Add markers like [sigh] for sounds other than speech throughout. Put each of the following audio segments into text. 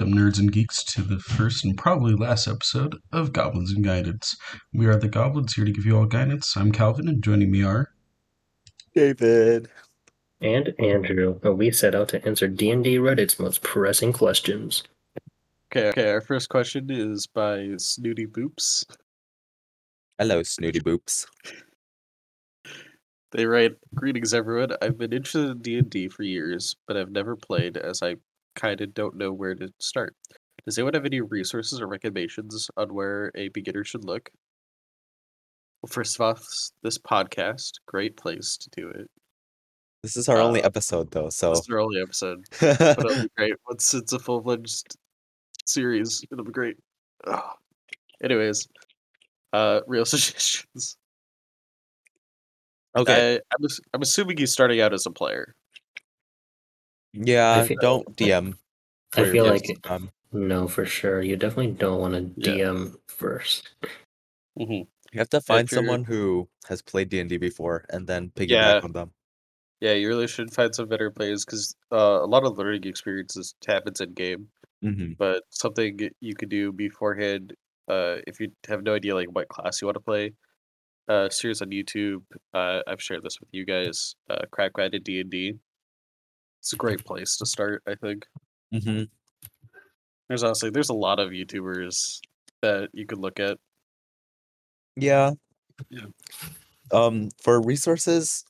Welcome, nerds and geeks, to the first and probably last episode of Goblins and Guidance. We are the Goblins here to give you all guidance. I'm Calvin, and joining me are David. and Andrew, and we set out to answer D&D Reddit's most pressing questions. Okay, okay. Our first question is by Snooty Boops. Hello, Snooty Boops. They write, "Greetings, everyone. I've been interested in D and D for years, but I've never played, as I kind of don't know where to start. Does anyone have any resources or recommendations on where a beginner should look?" Well, first of all, this podcast, great place to do it. This is our only Uh, episode, though, so. This is our only episode, [laughs] but it'll be great once it's a full fledged series. It'll be great. Ugh. Anyways, uh, real [laughs] suggestions. okay. I, I'm, ass- I'm assuming he's starting out as a player. Yeah, feel- don't DM. I feel like first time. no, for sure. You definitely don't want to Yeah. DM first. Mm-hmm. you have to find someone who has played D&D before and then piggyback Yeah. on them. Yeah, you really should find some better players because uh, a lot of learning experiences happens in game. hmm But something you could do beforehand, uh, if you have no idea like what class you want to play, uh, series on YouTube. Uh, I've shared this with you guys. Uh, Crap Guided D and D. It's a great place to start. I think. hmm There's honestly there's a lot of YouTubers that you could look at. Yeah. Yeah. Um, for resources,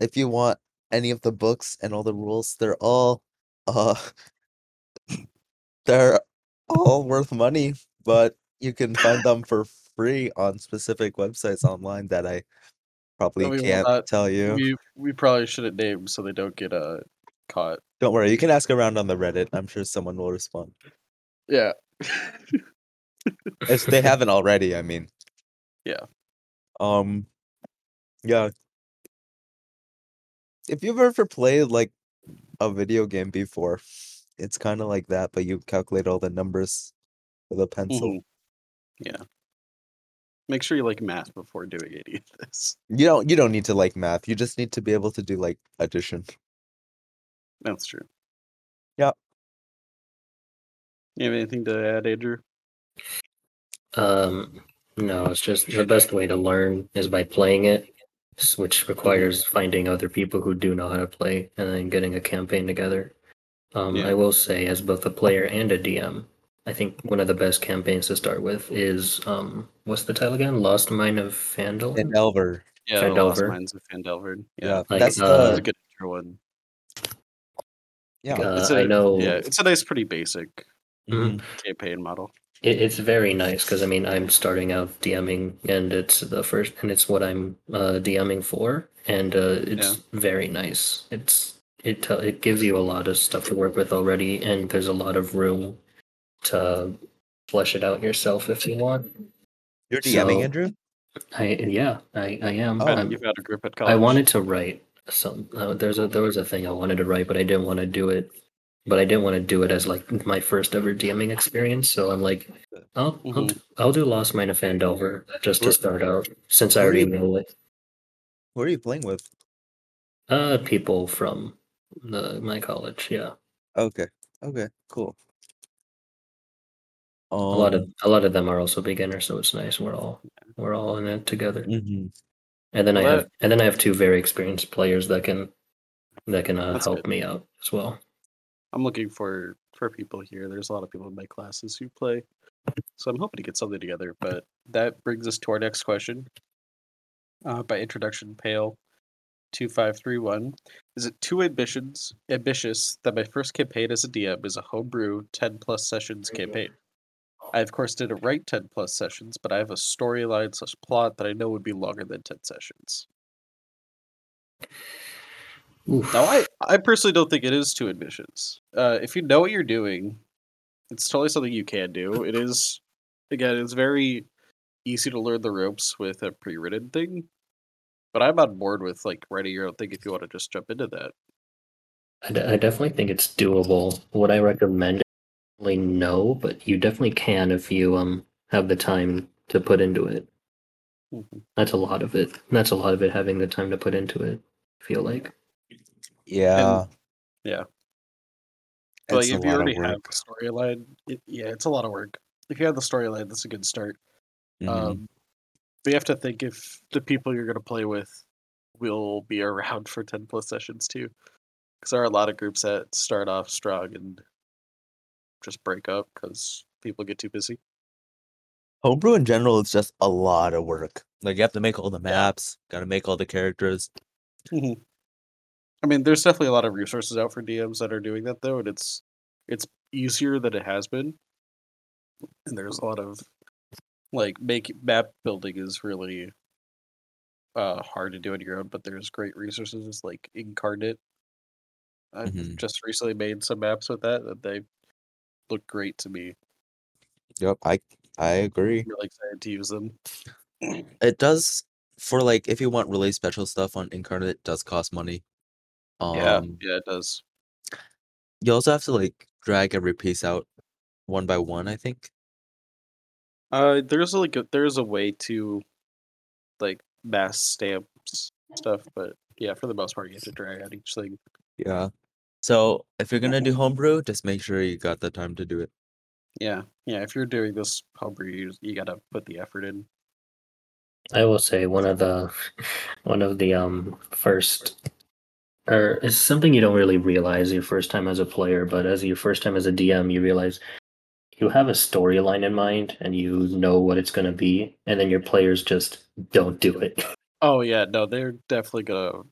if you want any of the books and all the rules, they're all, uh, [laughs] they're all worth money, but you can find them for free on specific websites online that I probably will can't not- tell you. We we probably shouldn't name so they don't get uh caught. Don't worry, you can ask around on the Reddit. I'm sure someone will respond. Yeah. If they haven't [laughs] already, I mean. Yeah. Um yeah. If you've ever played like a video game before, it's kind of like that, but you calculate all the numbers with a pencil. Mhm. Yeah. Make sure you like math before doing any of this. You don't you don't need to like math. You just need to be able to do like addition. That's true. Yeah. You have anything to add, Andrew? Um, no, it's just the best way to learn is by playing it, which requires finding other people who do know how to play and then getting a campaign together. Um, Yeah. I will say, as both a player and a DM, I think one of the best campaigns to start with is um, what's the title again? Lost Mine of Fandle. And Elver. Yeah, the Lost Phandelver. Mines of Phandelver. Yeah. Yeah, Like, that's uh, that's the a good one. Yeah. Uh, It's a, I know. Yeah, it's a nice, pretty basic Mhm. campaign model. It, it's very nice because I mean I'm starting out DMing and it's the first and it's what I'm uh, DMing for and uh, it's very nice. It's it tell it gives you a lot of stuff to work with already and there's a lot of room to flesh it out yourself if you want. You're DMing, So- Andrew? I yeah I I am. Oh, I'm- You've got a group at college. I wanted to write some. Uh, there's a there was a thing I wanted to write, but I didn't want to do it. But I didn't want to do it as like my first ever DMing experience. So I'm like, I'll I'll, Mhm. d- I'll do Lost Mine of Phandelver just to start out, since I already know it. Who are you playing with? Uh, people from the my college. Yeah, Okay. Okay, cool. Um, a lot of a lot of them are also beginners, so it's nice. We're all we're all in it together. mhm. And then I have and then I have two very experienced players that can that can uh, help good. me out as well. I'm looking for for people here. There's a lot of people in my classes who play, so I'm hoping to get something together. But that brings us to our next question. Uh, by introduction, Pale, two five three one. Is it too ambitions ambitious that my first campaign as a DM is a homebrew ten plus sessions campaign? I of course didn't write ten plus sessions, but I have a storyline slash plot that I know would be longer than ten sessions. Oof. Now, I, I personally don't think it is two admissions. Uh, if you know what you're doing, it's totally something you can do. It is, again, it's very easy to learn the ropes with a pre-written thing. But I'm on board with like writing your own thing if you want to just jump into that. I, definitely think it's doable. Would I recommend? Really, no, but you definitely can if you um have the time to put into it. Mhm. That's a lot of it. That's a lot of it having the time to put into it. I feel like. Yeah. yeah. But It's a if you lot of already have the storyline, it, yeah, it's a lot of work. If you have the storyline, that's a good start. Mhm. Um, but you have to think if the people you're going to play with will be around for 10 plus sessions too. Because there are a lot of groups that start off strong and just break up because people get too busy. Homebrew in general is just a lot of work. Like you have to make all the maps, got to make all the characters. I mean, there's definitely a lot of resources out for DMs that are doing that though, and it's it's easier than it has been. And there's a lot of like make map building is really uh hard to do on your own, but there's great resources like Inkarnate. I've Mhm. just recently made some maps with that that they look great to me. Yep, I I agree. I'm really excited to use them. It does for like if you want really special stuff on Inkarnate, it does cost money. yeah, Um, yeah, it does. you also have to like drag every piece out one by one. I think. Uh, there's like a, there's a way to like mass stamps stuff, but yeah, for the most part, you have to drag out each thing. Yeah. So if you're gonna do homebrew, just make sure you got the time to do it. Yeah, yeah. If you're doing this homebrew, you you gotta put the effort in. I will say one of the [laughs] one of the um first or it's something you don't really realize your first time as a player, but as your first time as a DM, you realize you have a storyline in mind and you know what it's gonna be, and then your players just don't do it. [laughs] Oh yeah, no, they're definitely gonna.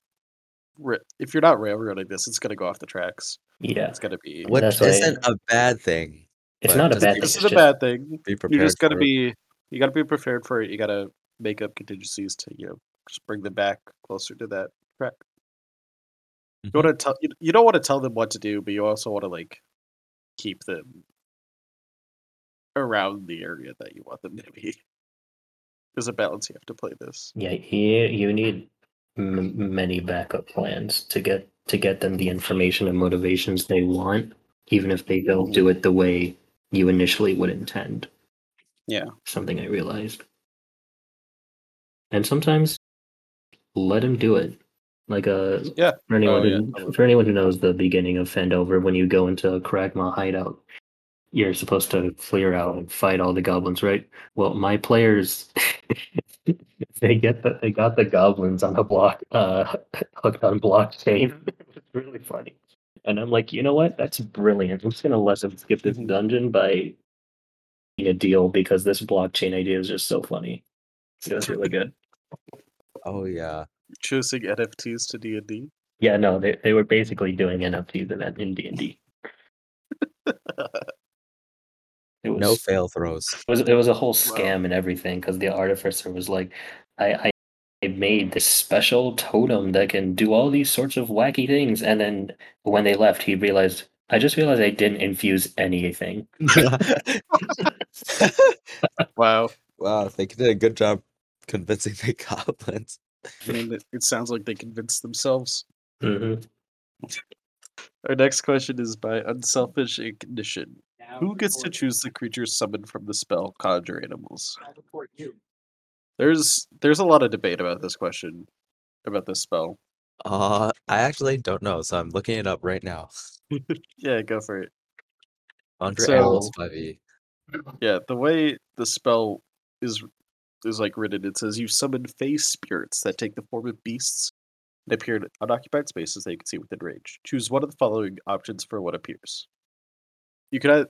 Ri- if you're not railroading this, it's gonna go off the tracks. yeah, It's gonna be. Which That's why- isn't a bad thing. it's not a bad thing. This is a bad thing. Be prepared. You prepared. just gotta for it. be. You gotta be prepared for it. You gotta make up contingencies to you know just bring them back closer to that track. You Mhm. want to tell you, you don't want to tell them what to do, but you also want to like keep them around the area that you want them to be. There's a balance you have to play this. Yeah, you you need m- many backup plans to get to get them the information and motivations they want, even if they don't do it the way you initially would intend. Yeah. Something I realized. And sometimes let him do it. Like uh Yeah. for anyone Oh, yeah, who for anyone who knows the beginning of Phandelver, when you go into a Cragmaw hideout, you're supposed to clear out and fight all the goblins, right? Well, my players [laughs] they get the they got the goblins on a block uh [laughs] hooked on blockchain. [laughs] it's really funny. And I'm like, you know what? That's brilliant. I'm just gonna let them skip this dungeon by a deal because this blockchain idea is just so funny. It was really good. Oh yeah. Choosing NFTs to D and D. Yeah, no, they they were basically doing NFTs in that in D and D. It was No fail throws. it was it was a whole scam and everything because the artificer was like, I, I I made this special totem that can do all these sorts of wacky things, and then when they left, he realized I just realized I didn't infuse anything. [laughs] Wow. wow, they did a good job convincing the [laughs] goblins. I mean, it, it sounds like they convinced themselves. hmm Our next question is by Unselfish Ignition. Who gets to choose the creatures summoned from the spell Conjure Animals? There's there's a lot of debate about this question, about this spell. Uh, I actually don't know, so I'm looking it up right now. [laughs] Yeah, go for it. Conjure So- Animals E. 5e. Yeah, the way the spell is is like written, it says you summon fey spirits that take the form of beasts and appear in unoccupied spaces that you can see within range. Choose one of the following options for what appears. You can add,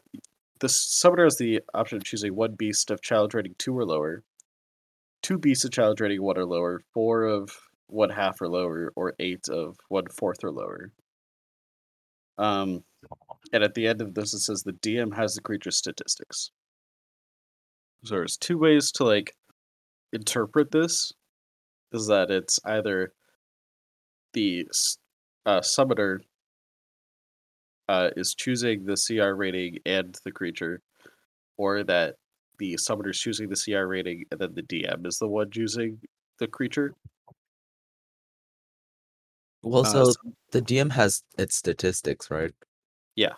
the summoner has the option of choosing one beast of challenge rating two or lower, two beasts of challenge rating one or lower, four of one half or lower, or eight of one fourth or lower. Um, and at the end of this, it says the DM has the creature's statistics. So there's two ways to like interpret this. Is that it's either the uh, summoner uh, is choosing the CR rating and the creature, or that the summoner is choosing the CR rating and then the DM is the one choosing the creature. Well, Uh, so so- the DM has its statistics, right? Yeah.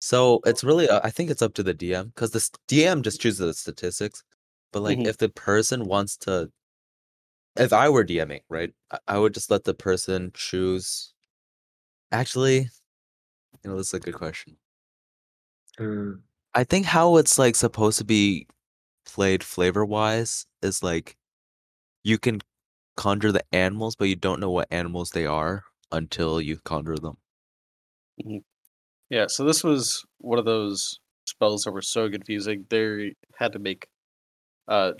So it's really, uh, I think it's up to the DM because the DM just chooses the statistics. But like, Mhm. if the person wants to, if I were DMing, right, I would just let the person choose. Actually, you know, this is a good question. Mm. I think how it's like supposed to be played flavor wise is like you can conjure the animals, but you don't know what animals they are until you conjure them. Yeah, so this was one of those spells that were so confusing. They had to make uh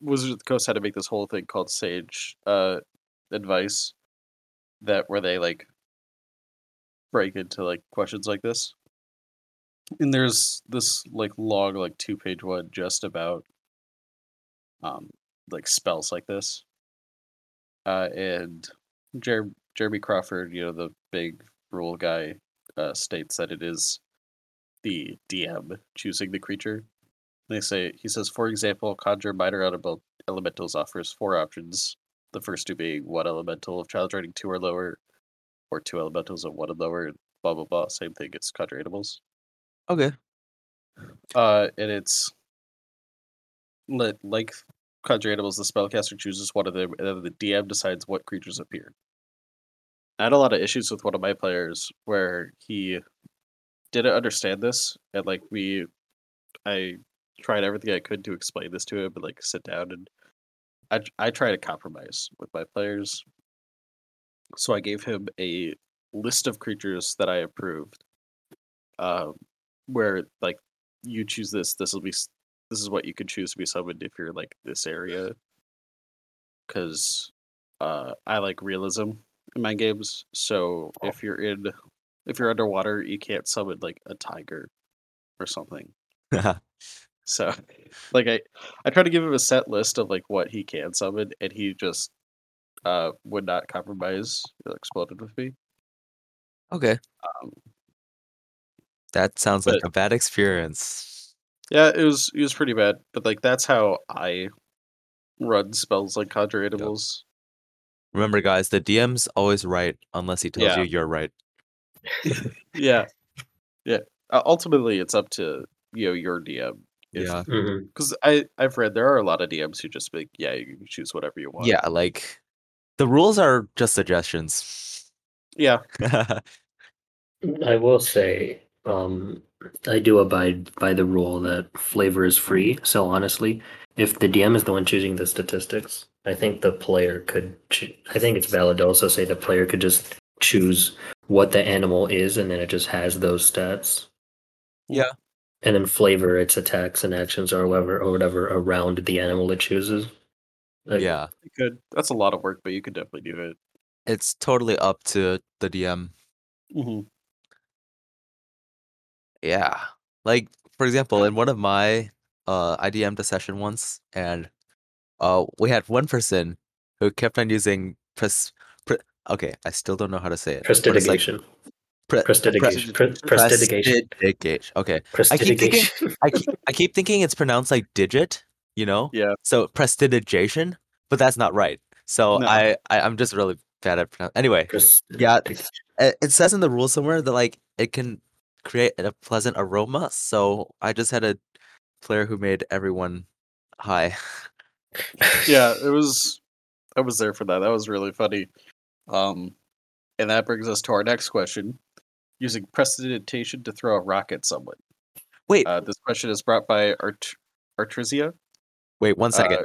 Wizards of the Coast had to make this whole thing called Sage uh advice that where they like break into like questions like this. And there's this like log, like two page one just about um like spells like this. Uh and Jer- Jeremy Crawford, you know, the big rule guy, uh, states that it is the DM choosing the creature. They say he says, for example, conjure minor elemental elementals offers four options. The first two being one elemental of child's rating two or lower, or two elementals of one and lower, and blah blah blah. Same thing as conjure animals. Okay. Uh, and it's li- like animals. The spellcaster chooses one of them, and then the DM decides what creatures appear. I had a lot of issues with one of my players where he didn't understand this, and like we, I tried everything I could to explain this to him, but like sit down and I I try to compromise with my players. So I gave him a list of creatures that I approved, um, where like you choose this, this will be this is what you could choose to be summoned if you're like this area. Because uh, I like realism in my games, so if you're in if you're underwater, you can't summon like a tiger or something. [laughs] So, [laughs] like I, I try to give him a set list of like what he can summon, and he just uh would not compromise. He exploded with me. okay. Um, That sounds like a bad experience. yeah, it was it was pretty bad, but like that's how I run spells like conjure animals. Remember, guys, the DM's always right unless he tells Yeah. you you're right. [laughs] Yeah, yeah. Uh, ultimately, it's up to you know your DM. Yeah. Mhm. because I I've read there are a lot of DMs who just be like, yeah, you can choose whatever you want. Yeah, like the rules are just suggestions. yeah, [laughs] I will say, um, I do abide by the rule that flavor is free. So honestly, if the DM is the one choosing the statistics, I think the player could. Cho- I think it's valid to also say the player could just choose what the animal is, and then it just has those stats. Yeah. And then flavor its attacks and actions or whatever or whatever around the animal it chooses. Like, yeah. you could. That's a lot of work, but you could definitely do it. It's totally up to the DM. Mm-hmm. Yeah. Like for example, in one of my uh I DM'd a session once and uh we had one person who kept on using press. pre- okay, I still don't know how to say it. but it's like Prestidigation. pre- Prestidigation. Pre- Prestidigation. Prestigation. Okay. I keep thinking Prestidigation. I keep, I keep thinking it's pronounced like digit, you know? Yeah. So prestidigitation, but that's not right. So No. I, I I'm just really bad at pronoun- Anyway, Yeah, it it says in the rules somewhere that like it can create a pleasant aroma. So I just had a player who made everyone high. Yeah, it [laughs] was. I was there for that. That was really funny. Um, and that brings us to our next question: using prestidigitation to throw a rock at someone. Wait, Uh, this question is brought by Art Artrizia. Wait one second. uh,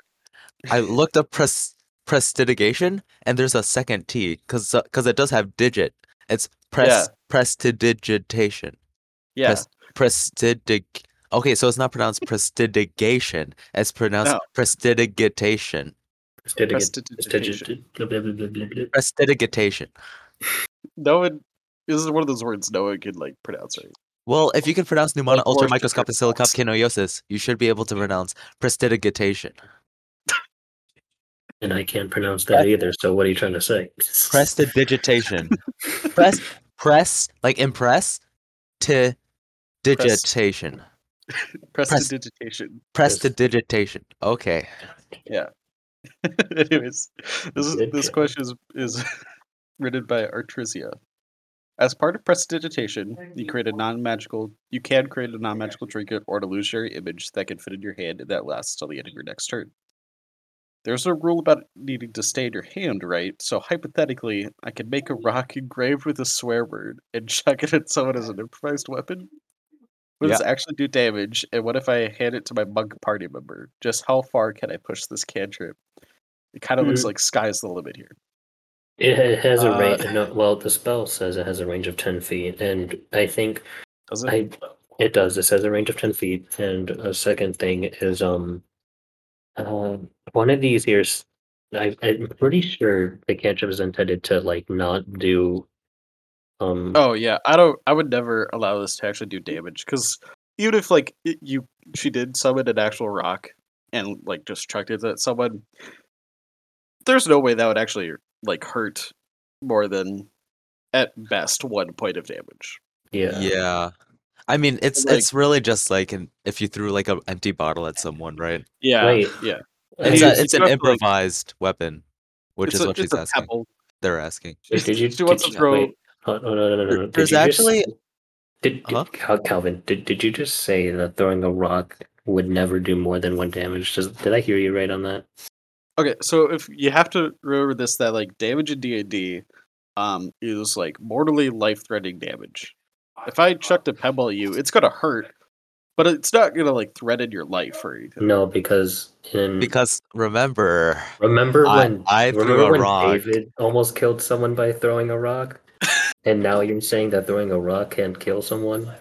I [laughs] looked up pres prestidigation and there's a second T because because it does have digit. It's press prestidigitation. Yeah, Pres- prestidig. Okay, so it's not pronounced prestidigation. It's pronounced No. prestidigitation. prestidigitation. Prestidigitation. [laughs] No one. This is one of those words no one can like pronounce right. Well, if you can pronounce pneumona Like ultra Lord microscopic Shippers you should be able to pronounce prestidigitation. And I can't pronounce that either. So what are you trying to say? Prestidigitation. [laughs] press, press, like impress, to digitation. Prestidigitation. Prestidigitation. Okay. Yeah. [laughs] Anyways, this is, this question is is [laughs] written by Artrizia. As part of prestidigitation, you create a non-magical. You can create a non-magical trinket or an illusionary image that can fit in your hand and that lasts till the end of your next turn. There's a rule about needing to stay in your hand, right? So hypothetically, I can make a rock engraved with a swear word and chuck it at someone as an [laughs] improvised weapon. What Yeah. does actually do damage? And what if I hand it to my monk party member? Just how far can I push this cantrip? It kind of looks Mhm. like sky's the limit here. It, has a Uh, range. No, well, the spell says it has a range of ten feet, and I think Does it? I it does. It says a range of ten feet, and a second thing is um, uh, one of these here. I'm pretty sure the cantrip is intended to like not do. Um. Oh yeah, I don't. I would never allow this to actually do damage because even if like it, you, she did summon an actual rock and like just chucked it at someone, there's no way that would actually like hurt more than at best one point of damage. Yeah. Yeah. I mean, it's like- it's really just like an, if you threw like an empty bottle at someone, right? Yeah, Wait. yeah. It's a, it's an have to, like- improvised weapon, which is a, what she's asking. pebble. They're asking. Wait, did you? She wants did to you- throw- wait, oh, no, no, no, no, no. There's you just- actually- Did, did Huh? Calvin? Did did you just say that throwing a rock would never do more than one damage? Does, did I hear you right on that? Okay, so if you have to remember this, that like damage in D and D, um, is like mortally life-threatening damage. If I chucked a pebble at you, it's gonna hurt, but it's not gonna like threaten your life or anything. No, because in Because remember, remember I- when I threw remember a when rock. David almost killed someone by throwing a rock, [laughs] and now you're saying that throwing a rock can't kill someone?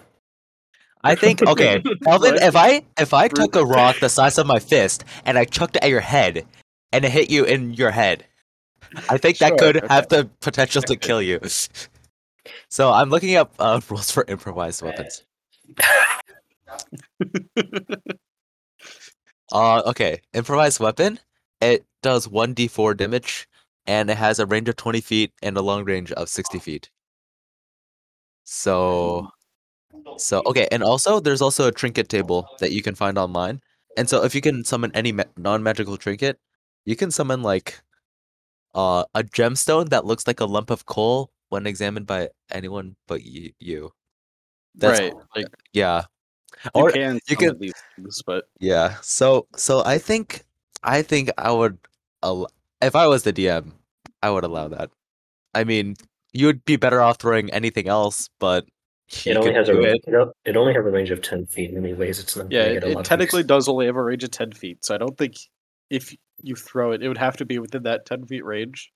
I think okay, [laughs] Calvin, What? if I if I took a rock [laughs] the size of my fist and I chucked it at your head and it hit you in your head, I think that could okay. have the potential to kill you. [laughs] So I'm looking up uh, [laughs] rules for improvised weapons. [laughs] Uh, okay, improvised weapon. It does one d4 damage, and it has a range of 20 feet and a long range of 60 feet. So, so okay, and also there's also a trinket table that you can find online. And so if you can summon any ma- non-magical trinket, you can summon like uh, a gemstone that looks like a lump of coal when examined by anyone but y- you. That's right, like yeah. you Or can you can- these things, but Yeah. So so I think I think I would al- if I was the DM, I would allow that. I mean, you'd be better off throwing anything else, but [laughs] It only has a range, it. it. it only has a range of ten feet. Anyways, it's not. yeah, it, it technically does only have a range of ten feet. So I don't think if you throw it, it would have to be within that ten feet range.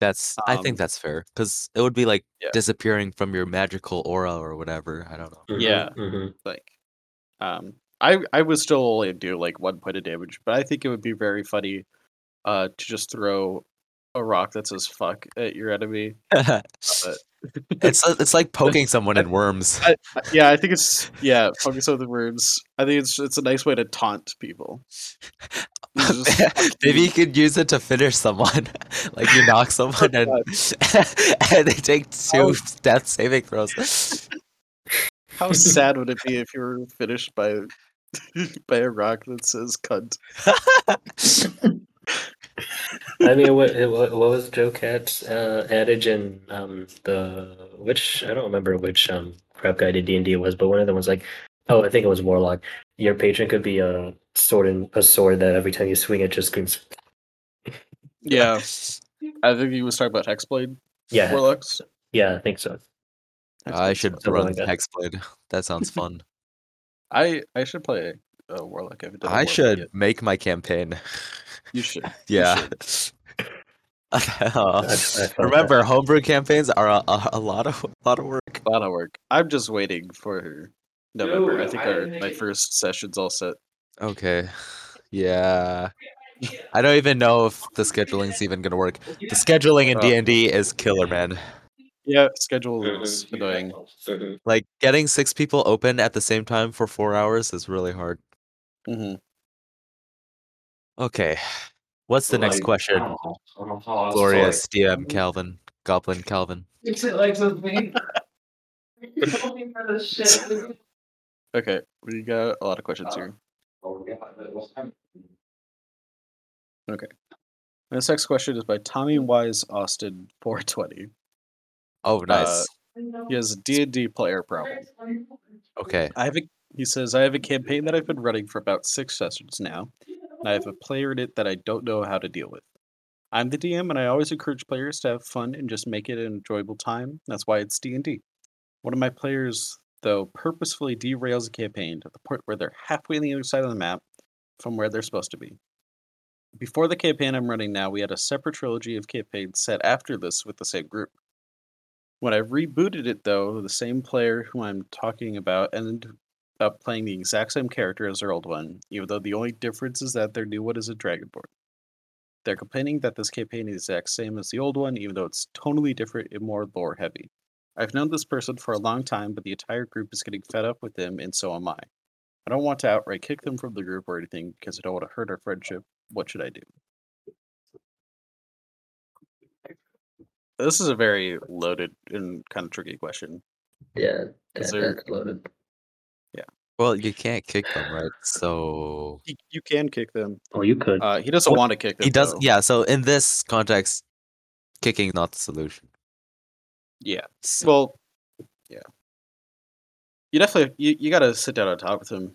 That's I Um, think that's fair cuz it would be like Yeah. disappearing from your magical aura or whatever. I don't know. Mhm, yeah. mhm. Like, um, I I would still only do like one point of damage, but I think it would be very funny, uh, to just throw a rock that says "fuck" at your enemy. [laughs] It's it's like [laughs] poking someone in worms. I, I- [laughs] yeah, I think it's yeah, focus on the words. I think it's it's a nice way to taunt people. You just fucking- [laughs] Maybe you could use it to finish someone. [laughs] like you knock [laughs] someone and, and they take two Oh. death saving throws. How sad would it be if you were finished by by a rock that says "cunt"? I mean, what, what what was Jocat's uh, adage in um, the which I don't remember which um, crap guided D and D it was, but one of them was like, oh, I think it was Warlock. Your patron could be a sword and a sword that every time you swing it just screams. Yeah, [laughs] I think he was talking about Hexblade Yeah, warlocks. yeah, I think so. I should Something run like that. Hexblade. That sounds [laughs] fun. I I should play a warlock. I, haven't done a I warlock should yet. make my campaign. You should. [laughs] You Yeah. should. Oh. I- I felt Remember, homebrew campaigns are a, a, a lot of a lot of work. A lot of work. I'm just waiting for November. I think I our didn't my get- first session's all set. Okay. [laughs] Yeah. [laughs] I don't even know if the scheduling's even gonna work. The scheduling in Oh. D and D is killer, man. Yeah, schedule that. is [laughs] annoying. Like getting six people open at the same time for four hours is really hard. Mm-hmm. Okay. What's the next question? I don't know. I don't know how else to, Glorious DM Calvin. Goblin Calvin. like, fix it like with Okay, we got a lot of questions here. Okay. yeah, that was time. This next question is by Tommy Wise Austin [laughs] 420. Oh uh, nice. He has a D&D player problem. okay. I have a he says I have a campaign that I've been running for about six sessions now, and I have a player in it that I don't know how to deal with. I'm the DM, and I always encourage players to have fun and just make it an enjoyable time. That's why it's D and D. One of my players though, purposefully derails a campaign to the point where they're halfway on the other side of the map from where they're supposed to be. Before the campaign I'm running now, we had a separate trilogy of campaigns set after this with the same group. When I rebooted it, though, the same player who I'm talking about ended up playing the exact same character as their old one, even though the only difference is that their new one is a Dragonborn. They're complaining that this campaign is the exact same as the old one, even though it's totally different and more lore heavy. I've known this person for a long time, but the entire group is getting fed up with them, and so am I. I don't want to outright kick them from the group or anything because I don't want to hurt our friendship. What should I do? This is a very loaded and kind of tricky question. Yeah, Is that, there- that's loaded. Yeah. Well, you can't kick them, right? So You, you can kick them. Oh, you could. Uh, he doesn't What- want to kick them. he does. though. Yeah. So in this context, kicking not the solution. Yeah. So, Well, yeah. You definitely you, you got to sit down on top with him,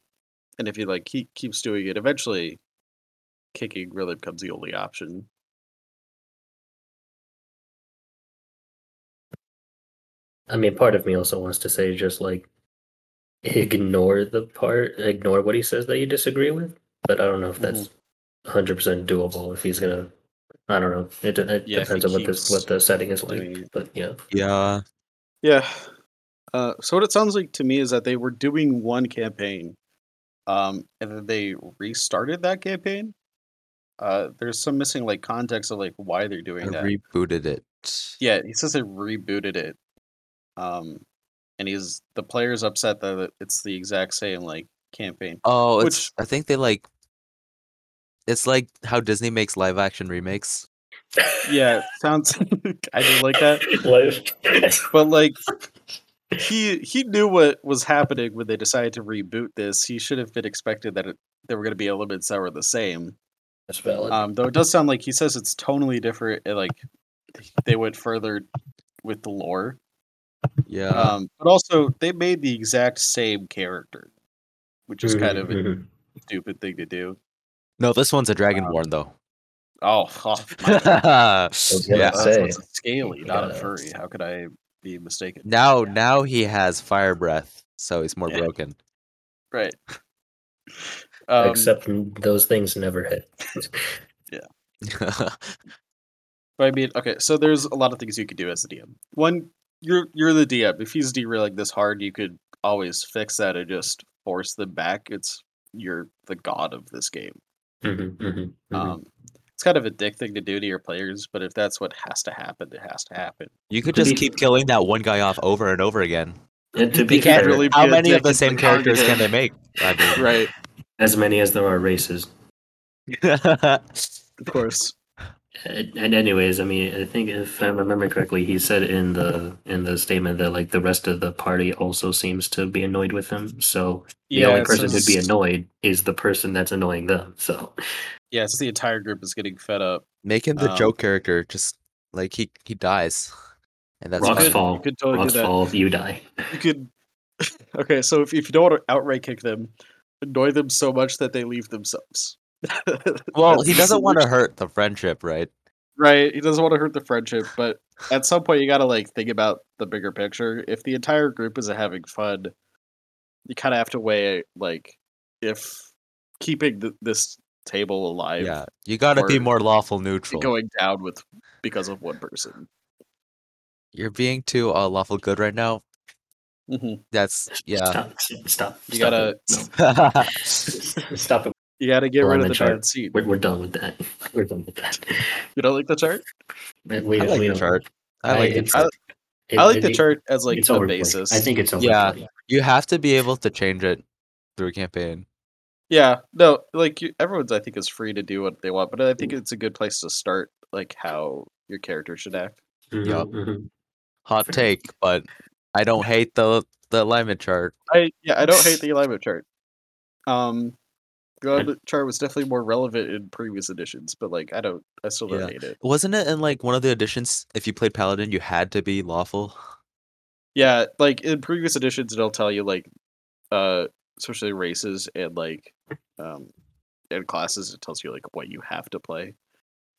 and if he like he keeps doing it, eventually, kicking really becomes the only option. I mean, part of me also wants to say just like ignore the part, ignore what he says that you disagree with. But I don't know if that's Mm-hmm. 100 percent doable. If he's gonna, I don't know. It, it Yeah, depends on what this what the setting is like. But yeah, yeah. Yeah. Uh, so what it sounds like to me is that they were doing one campaign, um, and then they restarted that campaign. Uh, there's some missing like context of like why they're I doing that. rebooted it. Yeah, he says they rebooted it. Um, and he's the player's upset that it's the exact same like campaign. Oh, Which- it's. I think they like. It's like how Disney makes live action remakes. Yeah, sounds [laughs] I do like that. [laughs] Life. But like he he knew what was happening when they decided to reboot this. He should have been expected that it, there were going to be elements that were the same. That's valid. Um, though it does sound like he says it's totally different. and, Like they went further with the lore. Yeah. Um, but also they made the exact same character, which is kind of a mhm. stupid thing to do. No, this one's a Dragonborn though. Oh, [laughs] oh my Yeah. yeah. So say. it's a scaly, not a furry. How could I be mistaken? Now, now he has fire breath, so he's more Yeah. broken. Right. [laughs] Um, Except those things never hit. [laughs] Yeah. But I mean, okay, so there's a lot of things you could do as a DM. One, you're you're the DM. If he's derailing this hard, you could always fix that and just force them back. It's you're the god of this game. Mhm, mhm, mhm. Um, it's kind of a dick thing to do to your players, but if that's what has to happen, it has to happen. you could just keep killing that one guy off over and over again. And to be fair, really- How be a many of the same characters can they [laughs] make? I mean, Right. as many as there are races. Of course. And and anyways, I mean, I think if I remember correctly, he said in the in the statement that like the rest of the party also seems to be annoyed with him. So the only it person who'd be annoyed is the person that's annoying them. So Yeah, it's the entire group is getting fed up. Make him the Um, joke character. Just like he he dies, and that's rocks fine. fall, You could totally rocks that. fall, you die. You could. [laughs] Okay, so if, if you don't want to outright kick them, annoy them so much that they leave themselves. Well, he doesn't want to hurt the friendship, right? Right, he doesn't want to hurt the friendship, but at some point you got to like think about the bigger picture. If the entire group is having fun, you kind of have to weigh like if keeping th- this table alive Yeah, you got to be more lawful neutral. going down with because of one person. You're being too uh, lawful good right now. hmm That's yeah. Stop, stop. You stop gotta- it. No. [laughs] stop it. You got to get rid of Alignment the chart. bad seed. We're, we're done with that. [laughs] We're done with that. You don't like the chart? We, we I like the chart. I like the it's- chart. it- I like it- the chart as like it's the basis. I think it's Yeah. overplayed. You have to be able to change it through a campaign. Yeah, no, like you, everyone's I think is free to do what they want, but I think it's a good place to start, like how your character should act. Mhm, Yup. mhm. Hot take, but I don't hate the the alignment chart. I yeah, I don't hate the alignment chart. Um, the alignment chart was definitely more relevant in previous editions, but like I don't, I still don't Yeah. hate it. Wasn't it in like one of the editions? If you played paladin, you had to be lawful. Yeah, like in previous editions, it'll tell you like, uh, especially races and like, um, and classes. It tells you like what you have to play.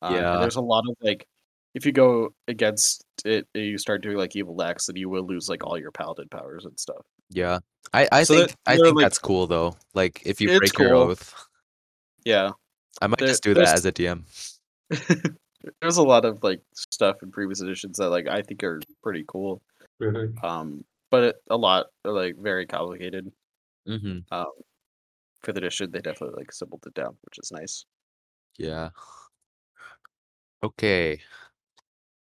Um, Yeah. there's a lot of like, if you go against it, you start doing like evil acts, then you will lose like all your paladin powers and stuff. Yeah. I, I So that- think I think like- that's cool though. Like if you It's break your oath. Yeah. I might There- just do that as a DM. [laughs] There's a lot of like stuff in previous editions that like I think are pretty cool. Mhm. Um, but it, a lot are like very complicated. hmm Um, for the edition, they definitely like simpled it down, which is nice. Yeah. Okay.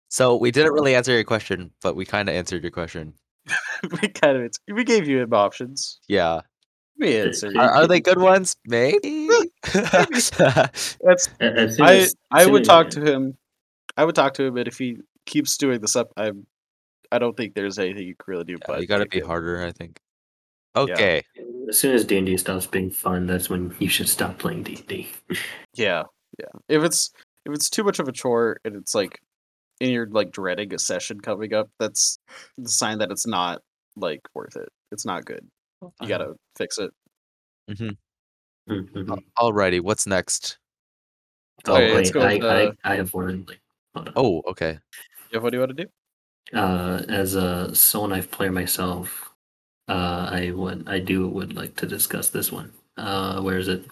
So we didn't really answer your question, but we kind of answered your question. [laughs] we kind of we gave you options. Yeah. We answered. Are, are they good ones? Maybe. [laughs] That's A- as soon I I would talk to him. I would talk to him, and if he keeps doing this up, I I don't think there's anything you can really do. Yeah, but you got to be him. harder, I think. Okay. As soon as D and D stops being fun, that's when you should stop playing D and D. Yeah, yeah. If it's if it's too much of a chore and it's like and you're like dreading a session coming up, that's the sign that it's not like worth it. It's not good. You gotta fix it. Mhm. Alrighty. What's next? Oh Okay, let's wait, go I, with, I uh, I have one. Like, hold on. Oh, okay. Jeff, what do you want to do? uh, as a Soul Knife player myself, uh, I would I do would like to discuss this one. Uh, where is it?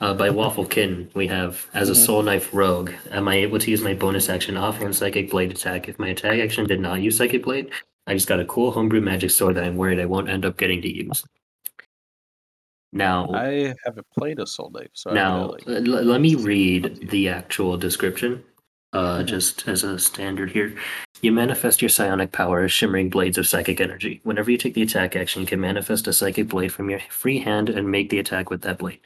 Uh, by Wafflekin, we have as a Mhm. Soul Knife rogue. Am I able to use my bonus action offhand Psychic Blade attack? If my attack action did not use Psychic Blade, I just got a cool homebrew magic sword that I'm worried I won't end up getting to use. Now, I haven't played a Soul Knife, so now, know, l- let me read the actual description, uh, Mhm. just as a standard here. You manifest your psionic power as shimmering blades of psychic energy. Whenever you take the attack action, you can manifest a psychic blade from your free hand and make the attack with that blade.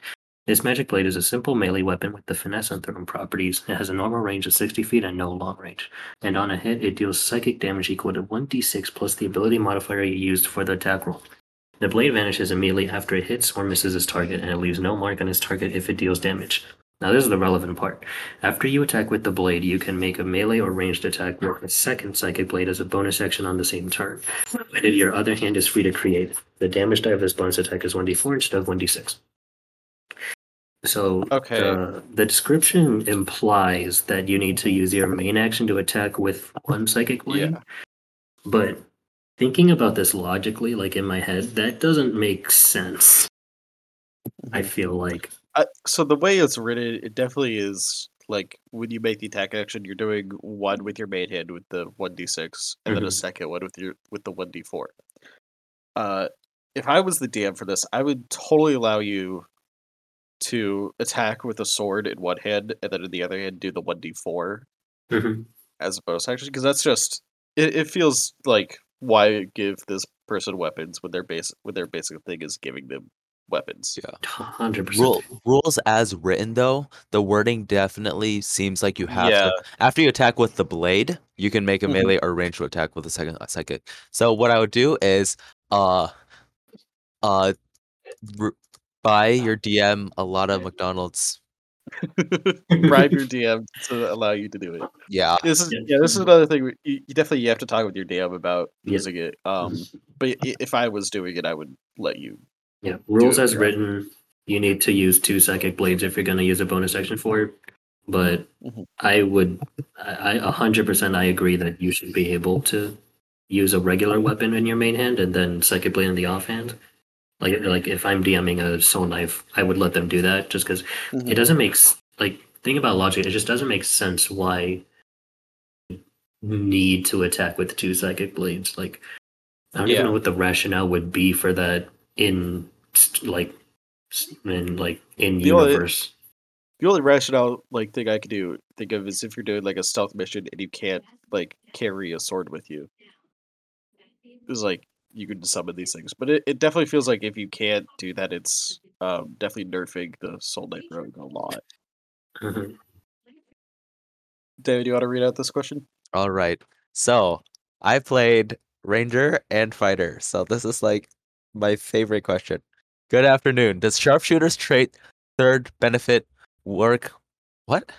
This magic blade is a simple melee weapon with the finesse and thrown properties. It has a normal range of 60 feet and no long range. And on a hit, it deals psychic damage equal to 1d6 plus the ability modifier you used for the attack roll. The blade vanishes immediately after it hits or misses its target, and it leaves no mark on its target if it deals damage. Now, this is the relevant part. After you attack with the blade, you can make a melee or ranged attack with a second psychic blade as a bonus action on the same turn. And your other hand is free to create. The damage die of this bonus attack is 1d4 instead of 1d6. So Okay. the, the description implies that you need to use your main action to attack with one psychic blade. Yeah. But thinking about this logically, like in my head, that doesn't make sense. I feel like Uh, so the way it's written, it definitely is like when you make the attack action, you're doing one with your main hand with the one d six, and then a Mhm. second one with your with the one d four. Uh, if I was the DM for this, I would totally allow you to attack with a sword in one hand, and then in the other hand do the one d four Mhm. as a bonus action, because that's just it, it. feels like why give this person weapons when their base when their basic thing is giving them weapons. Yeah. 100%. Rule, rules as written though, the wording definitely seems like you have Yeah. to. After you attack with the blade, you can make a Mhm. melee or ranged attack with a second a psychic. So what I would do is, uh, uh, r- buy your DM a lot of McDonald's. bribe your DM to allow you to do it. Yeah, This is Yeah. yeah. This is another thing. we- You, you definitely you have to talk with your DM about Yeah. using it. Um, but i- if I was doing it, I would let you. Yeah, rules it as your- written, you need to use two psychic blades if you're going to use a bonus action for it. But Mhm. I would, I a hundred percent, I agree that you should be able to use a regular weapon in your main hand and then psychic blade in the offhand. Like, like if I'm DMing a soul knife, I would let them do that just because Mm-hmm. it doesn't make like think about logic. It just doesn't make sense why you need to attack with two psychic blades. Like I don't Yeah. even know what the rationale would be for that in like in like in The only- universe. The only rationale like thing I could do think of is if you're doing like a stealth mission and you can't like carry a sword with you. It's like you could summon these things, but it, it definitely feels like if you can't do that, it's um, definitely nerfing the Soul Knife rogue a lot. Mhm. David, you want to read out this question? All right. So I played Ranger and Fighter. So this is like my favorite question. Good afternoon. Does Sharpshooter's trait third benefit work? What?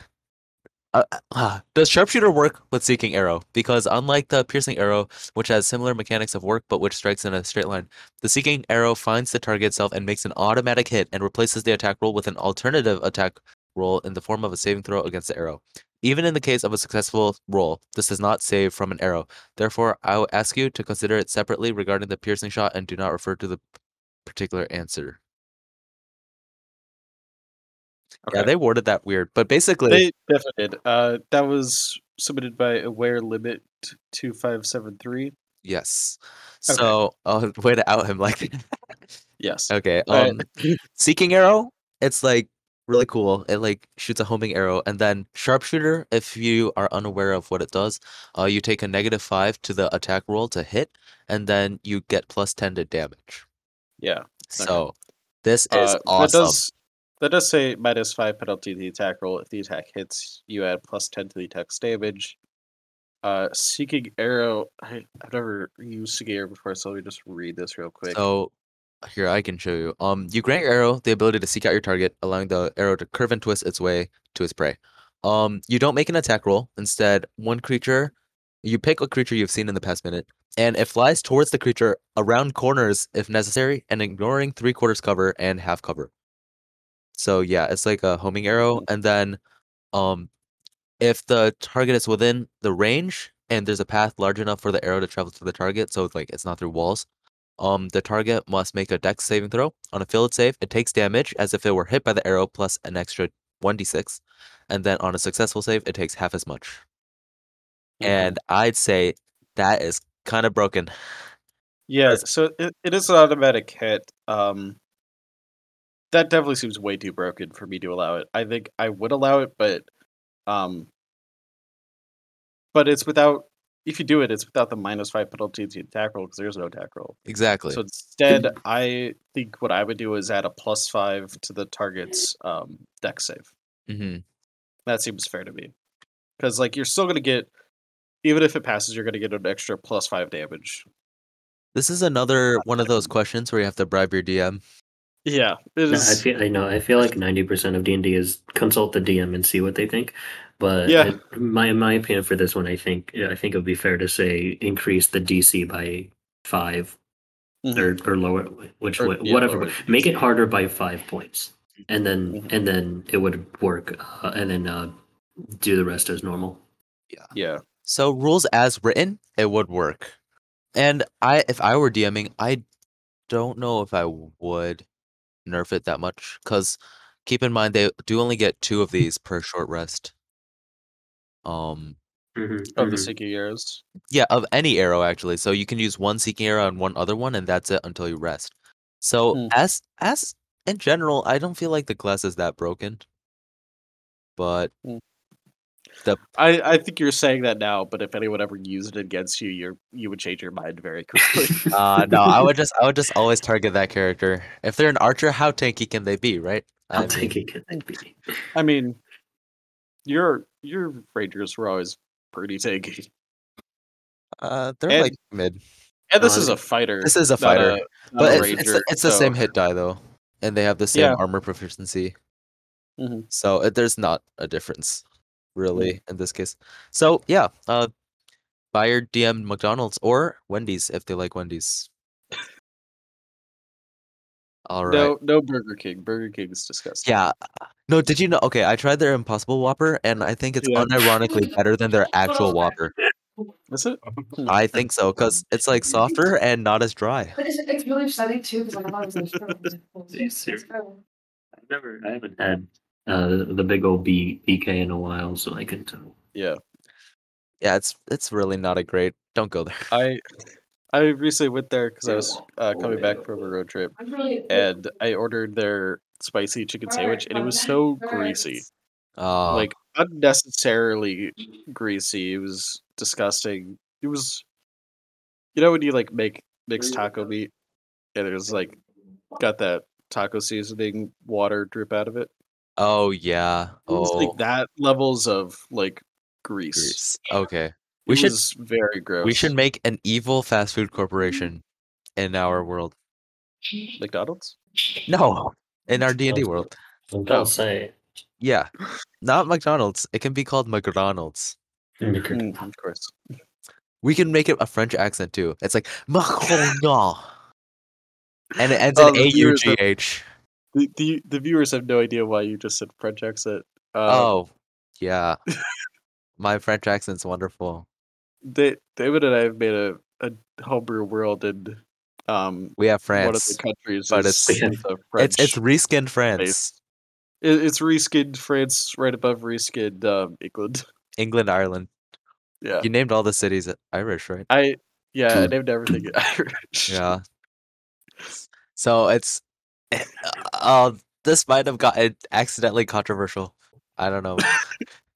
Uh, uh, does Sharpshooter work with Seeking Arrow? Because unlike the Piercing Arrow, which has similar mechanics of work but which strikes in a straight line, the Seeking Arrow finds the target itself and makes an automatic hit and replaces the attack roll with an alternative attack roll in the form of a saving throw against the arrow. Even in the case of a successful roll, this does not save from an arrow. Therefore, I will ask you to consider it separately regarding the piercing shot and do not refer to the particular answer. Yeah, they worded that weird, but basically, They definitely did. Uh, that was submitted by Aware Limit two five seven three. yes. Okay. So, oh, [laughs] way to out him like. [laughs] Yes. okay. Um, seeking arrow. It's like really cool. It like shoots a homing arrow, and then sharpshooter. If you are unaware of what it does, uh, you take a negative five to the attack roll to hit, and then you get plus ten to damage. yeah. So this is Uh, awesome. That does, that does say minus five penalty to the attack roll. If the attack hits, you add plus ten to the attack's damage. Uh, seeking arrow. I, I've never used seeking arrow before, so let me just read this real quick. So here I can show you. Um, you grant your arrow the ability to seek out your target, allowing the arrow to curve and twist its way to its prey. Um, you don't make an attack roll. Instead, one creature, you pick a creature you've seen in the past minute, and it flies towards the creature around corners if necessary, and ignoring three quarters cover and half cover. So yeah, it's like a homing arrow, and then, um, if the target is within the range and there's a path large enough for the arrow to travel to the target, so like it's not through walls, um, the target must make a dex saving throw. On a failed save, it takes damage as if it were hit by the arrow plus an extra 1d6. And then on a successful save, it takes half as much. And I'd say that is kind of broken. Yeah, so it, it is an automatic hit. Um, that definitely seems way too broken for me to allow it. I think I would allow it, but um, but it's without. If you do it, it's without the minus five penalty to attack roll because there's no attack roll. Exactly. So instead, I think what I would do is add a plus five to the target's um, dex save. hmm That seems fair to me, because like you're still gonna get, even if it passes, you're gonna get an extra plus five damage. This is another one of those questions where you have to bribe your DM. Yeah, it No, I feel I know. I feel like ninety percent of D and D is consult the DM and see what they think. But Yeah. I- my my opinion for this one, I think I think it would be fair to say increase the DC by five Mhm. or or lower, which Or, wa- yeah, whatever. lower Make it harder by five points, and then Mhm. and then it would work, uh, and then uh, do the rest as normal. Yeah. Yeah. So rules as written, it would work. And I, if I were DMing, I don't know if I would nerf it that much because keep in mind they do only get two of these per short rest. Um, Mhm, Of the mhm. seeking arrows. yeah, of any arrow actually. So you can use one seeking arrow and one other one, and that's it until you rest. So Hmm. as as in general, I don't feel like the class is that broken. But I, I think you're saying that now, but if anyone ever used it against you, you you would change your mind very quickly. [laughs] uh no, I would just I would just always target that character. If they're an archer, how tanky can they be, right? I How mean, tanky can they be? I mean, your your rangers were always pretty tanky, uh, they're And- like mid. and this Uh, is a fighter. This is a fighter, not But a it's, it's, the, ranger, it's the same hit die though, and they have the same Yeah. armor proficiency. Mhm. So it, there's not a difference, really, in this case. So yeah, uh, buy your DM McDonald's or Wendy's if they like Wendy's. All right. No, no Burger King. Burger King is disgusting. Yeah. No, did you know? Okay, I tried their Impossible Whopper, and I think it's Yeah. unironically better than their actual Whopper. Is it? I think so, because it's like softer and not as dry. But it's, it's really upsetting too because I thought it was like. Are you serious? I've never, I haven't had uh, the, the big old B, BK in a while, so I can tell. Yeah. Yeah, it's it's really not a great. Don't go there. I I recently went there because I was uh, coming back from a road trip, and I ordered their spicy chicken sandwich, and it was so greasy. Oh, like unnecessarily greasy. It was disgusting. It was, you know, when you like make mixed taco meat, and it was like got that taco seasoning water drip out of it. Oh yeah. It was Oh, like that levels of like grease. grease. Okay, It we should was very gross. we should make an evil fast food corporation in our world. McDonald's. No, in our D and D world. Don't Oh. say. Yeah, [laughs] not McDonald's. It can be called McDonald's. Mm, of course. We can make it a French accent too. It's like Macron. [laughs] And it ends Oh, in the A U viewers G have- H. The, the the viewers have no idea why you just said French accent. Uh, Oh, yeah. my French accent's wonderful. Da- David and I have made a, a homebrew world and um We have France. one of France. the countries but it's- [laughs] is a French. It's it's reskinned France. It, it's reskinned France right above reskinned um, England. [laughs] England, Ireland. Yeah, You named all the cities Irish, right? I yeah I named everything [clears throat] [laughs] Irish. Yeah. So it's uh this might have gotten accidentally controversial. I don't know. [laughs]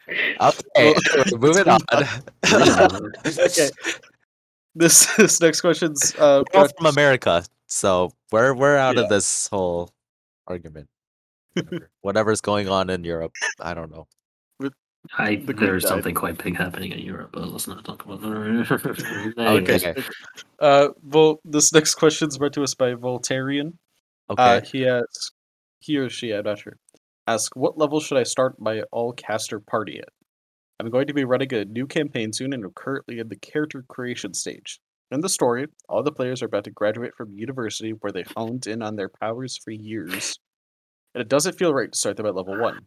Okay, Well- [laughs] anyway, moving on. okay. [laughs] This this next question's uh We're from America, so we're we're out Yeah. of this whole argument. Whatever- Whatever's going on in Europe, I don't know. I The Queen there's died. something quite big happening in Europe, but let's not talk about that. Anyways, Okay. uh well this next question's brought to us by Voltarian. Okay. Uh he asks he or she, I'm not sure. Ask what level should I start my all caster party at? I'm going to be running a new campaign soon and I'm currently in the character creation stage. In the story, all the players are about to graduate from university where they honed in on their powers for years. And it doesn't feel right to start them at level one.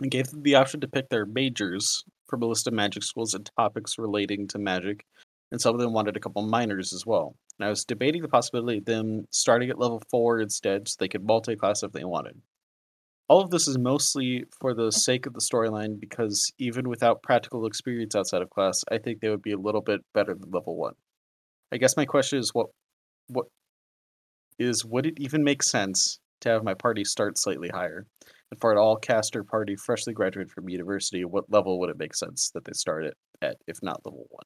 And gave them the option to pick their majors from a list of magic schools and topics relating to magic, and some of them wanted a couple minors as well. And I was debating the possibility of them starting at level four instead so they could multi-class if they wanted. All of this is mostly for the sake of the storyline because even without practical experience outside of class, I think they would be a little bit better than level one. I guess my question is what what is would it even make sense to have my party start slightly higher? And for an all caster party freshly graduated from university, what level would it make sense that they start at, if not level one?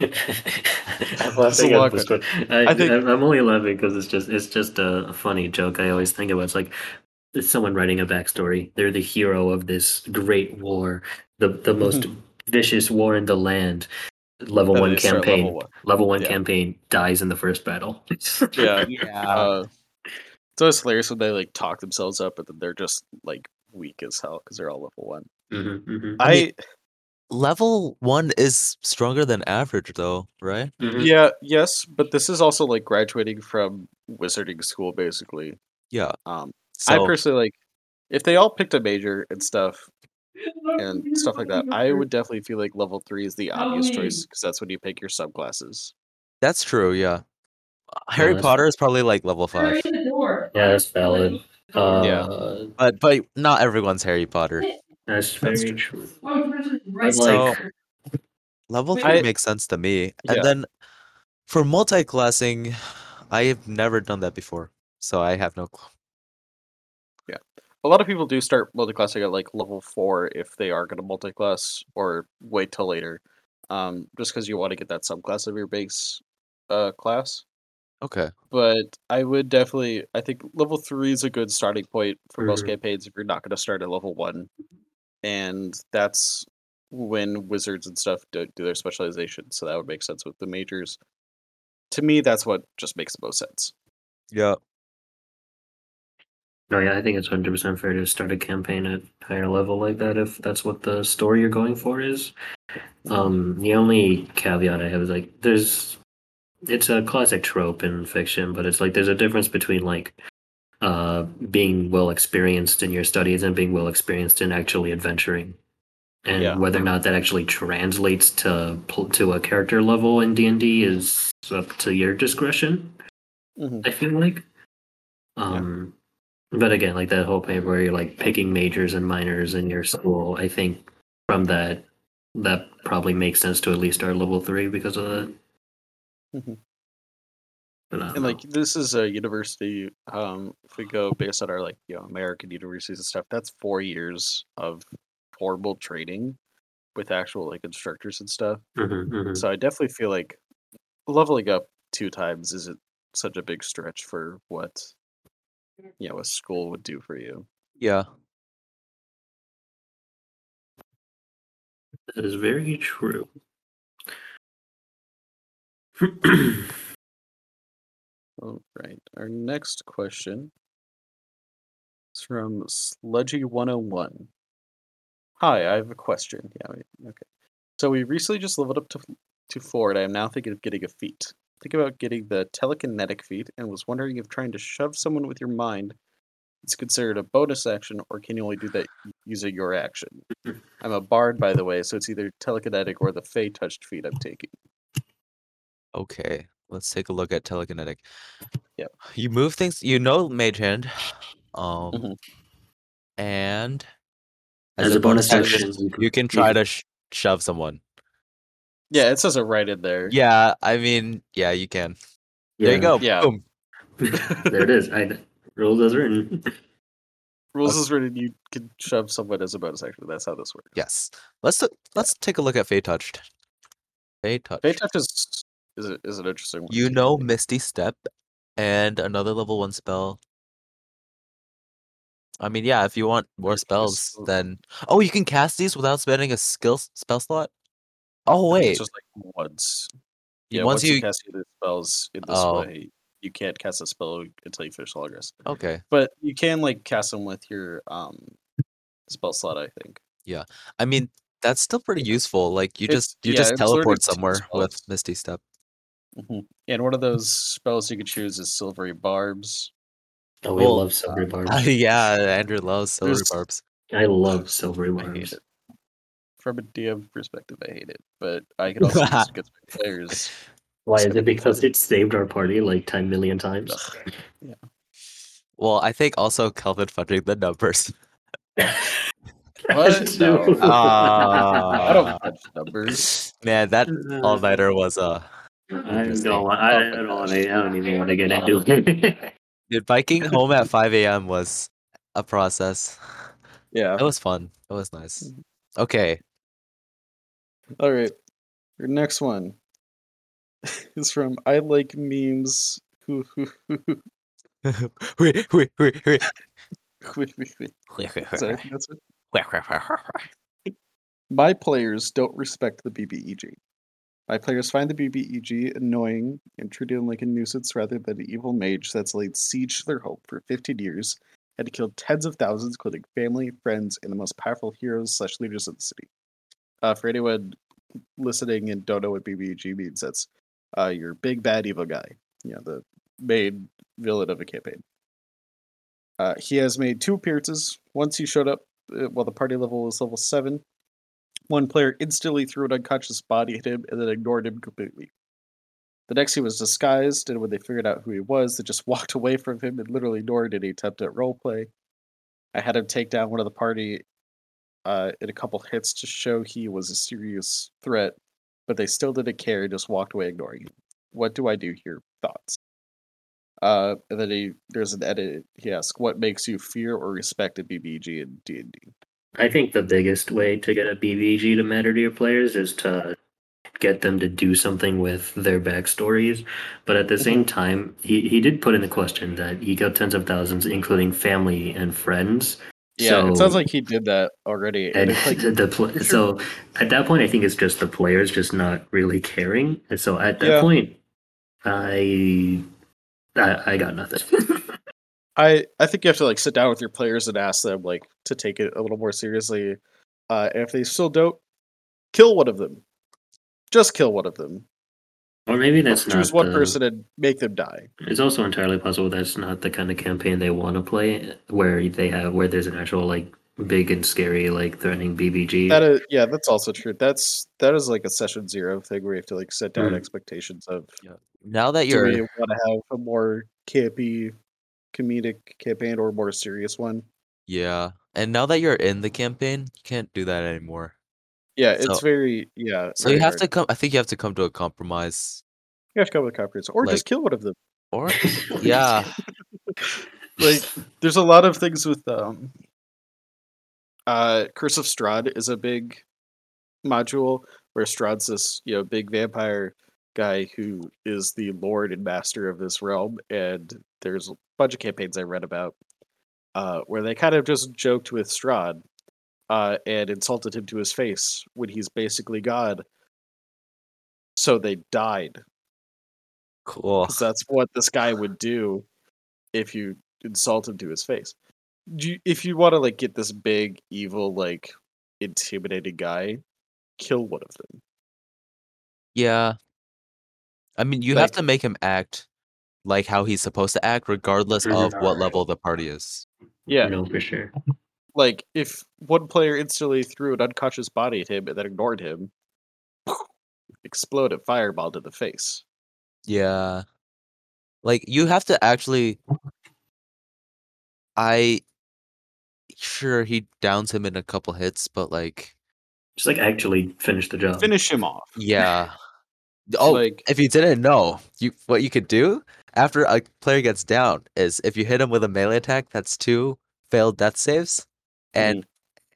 I'm laughing at this one. I, I think- I'm I'm only laughing because it's just it's just a, a funny joke. I always think about. It's like it's someone writing a backstory. They're the hero of this great war, the the most vicious war in the land. Level And one they start level campaign. one. Level one Yeah. campaign dies in the first battle. [laughs] Yeah. [laughs] yeah. Uh, it's always hilarious when they like talk themselves up, but then they're just like weak as hell because they're all level one. Mhm, mhm, I mean- I Level one is stronger than average, though, right? mhm. yeah yes, but this is also like graduating from wizarding school basically. Yeah. Um, So I personally like if they all picked a major and stuff and stuff like that. I would definitely feel like level three is the obvious choice because that's when you pick your subclasses. that's true. Yeah. Harry that's- Potter is probably like level five, the door. Yeah, that's valid. Uh, Yeah. but but not everyone's Harry Potter. That's That's very true. Right like- there. Level three I- makes sense to me. Yeah. And then for multi-classing, I have never done that before, so I have no clue. Yeah, a lot of people do start multi-classing at like level four if they are going to multi-class, or wait till later, um, just because you want to get that subclass of your base uh, class. Okay. But I would definitely, I think level three is a good starting point for most Mhm. campaigns if you're not going to start at level one, and that's when wizards and stuff do, do their specialization. So that would make sense with the majors. To me, that's what just makes the most sense. Yeah. No, yeah, I think it's hundred percent fair to start a campaign at higher level like that if that's what the story you're going for is. Um, the only caveat I have is like there's it's a classic trope in fiction, but it's like there's a difference between like uh being well experienced in your studies and being well experienced in actually adventuring. And Yeah. whether or not that actually translates to to a character level in D and D is up to your discretion. Mhm. I feel like. Um, but again, like that whole point where you're like picking majors and minors in your school, I think from that that probably makes sense to at least start level three because of that. Mhm. But I don't and know. like this is a university um if we go based on our like you know american universities and stuff that's four years of formal training with actual like instructors and stuff Mhm, mhm. so i definitely feel like leveling up two times isn't such a big stretch for what you know a school would do for you Yeah. that is very true. [clears throat] all right our next question is from sludgy 101 hi i have a question. Yeah okay. So we recently just leveled up to to four and i am now thinking of getting a feat. Think about getting the telekinetic feat and was wondering if trying to shove someone with your mind It's considered a bonus action, or can you only do that using your action? [laughs] I'm a bard, by the way, so it's either telekinetic or the Fey touched feat I'm taking. Okay, let's take a look at telekinetic. Yep. You move things. You know Mage Hand. Um, Mhm. and As, a bonus action, you can try to sh- shove someone. Yeah, it says it right in there. Yeah, I mean, yeah, you can. There you go. Yeah. Boom. [laughs] there it is. I rules as written. Rules is written you can shove someone as a bonus action. That's how this works. Yes. Let's let's take a look at Fey Touched. Fey Touched. Fey touch is is, a, is an interesting one. You know Misty Step and another level one spell. I mean, yeah, if you want more spells, then oh, you can cast these without spending a skill spell slot. Oh wait, It's just like once. Yeah, once once, you, you- cast either spells in this Oh. way, you can't cast a spell until you finish Logos. okay. But you can like cast them with your um spell slot, I think. Yeah, I mean, that's still pretty useful. Like you It's- just you yeah, just teleport somewhere with. Misty Step. Hmm And one of those spells you can choose is Silvery Barbs. Oh, we Well, love silvery barbs. [laughs] yeah, Andrew loves silvery There's- barbs. I love [sighs] silvery I hate barbs. it. From a DM perspective, I hate it, but I can [laughs] also use it against my players. Why is it? Because it saved our party like ten million times. Well, I think also Kelvin fudging the numbers. [laughs] What? No. I don't numbers. man, that all nighter was uh Mm-hmm. I don't. want- I, I don't want to. I don't even want to get into it. [laughs] dude biking home at five AM was a process. Yeah. It was fun. It was nice. Okay. All right. Your next one [laughs] is from I like memes. Who who who who [laughs] Wait, wait, wait, wait. wait, wait, wait. Sorry, that's it. My players don't respect the BBEG. My players find the BBEG annoying and treat him like a nuisance rather than an evil mage that's laid siege to their hope for 15 years and killed tens of thousands, including family, friends, and the most powerful heroes slash leaders of the city. Uh, for anyone listening and don't know what BBEG means, that's uh, your big bad evil guy. You know, the main villain of a campaign. Uh, he has made two appearances. Once he showed up uh, while the party level was level 7. One player instantly threw an unconscious body at him and then ignored him completely. The next he was disguised, and when they figured out who he was, they just [laughs] walked away from him and literally ignored any attempt at roleplay. I had him take down one of the party uh, in a couple hits to show he was a serious threat, but they still didn't care and just walked away ignoring him. What do I do here? Thoughts? Uh, and then he, there's an edit. He asks, "What makes you fear or respect a BBG in D and D?" I think the biggest way to get a BBG to matter to your players is to get them to do something with their backstories. But at the mm-hmm. same time, he, he did put in the question that he got tens of thousands, including family and friends. Yeah, it sounds like he did that already. And And like, [laughs] the pl- so at that point, I think it's just the players just not really caring. And so at that Yeah. point, I, I I got nothing. [laughs] I I think you have to like sit down with your players and ask them like to take it a little more seriously. Uh, and if they still don't, kill one of them. Just kill one of them. or maybe that's not Choose one the- person and make them die. It's also entirely possible that's not the kind of campaign they want to play, where they have where there's an actual like big and scary like threatening BBG. That is, yeah, that's also true. That's that is like a session zero thing where you have to like set down Mm. expectations of Yeah. Now that you're we want to have a more campy, comedic campaign or more serious one. yeah, and now that you're in the campaign, you can't do that anymore. Yeah, it's So- very yeah. So you have hard. to come. I think you have to come to a compromise, you have to come with a comprehensive, or like- just kill one of them. or [laughs] yeah, [laughs] like [laughs] there's a lot of things with um uh curse of strahd is a big module where strahd's this you know big vampire guy who is the lord and master of this realm and there's bunch of campaigns i read about uh where they kind of just joked with strahd uh and insulted him to his face when he's basically god so they died cool. that's what this guy would do if you insult him to his face. Do you, if you want to like get this big evil like intimidating guy, kill one of them. Yeah, I mean, you have to make him act like how he's supposed to act, regardless of what level the party is. Yeah, You know for sure. like if one player instantly threw an unconscious body at him and then ignored him, [laughs] explode a fireball to the face. Yeah. Like you have to actually I sure he downs him in a couple hits, but like Just like actually finish the job. Finish him off. yeah. [laughs] Oh, Like if you didn't know, you what you could do after a player gets down is if you hit him with a melee attack, that's two failed death saves, and mm.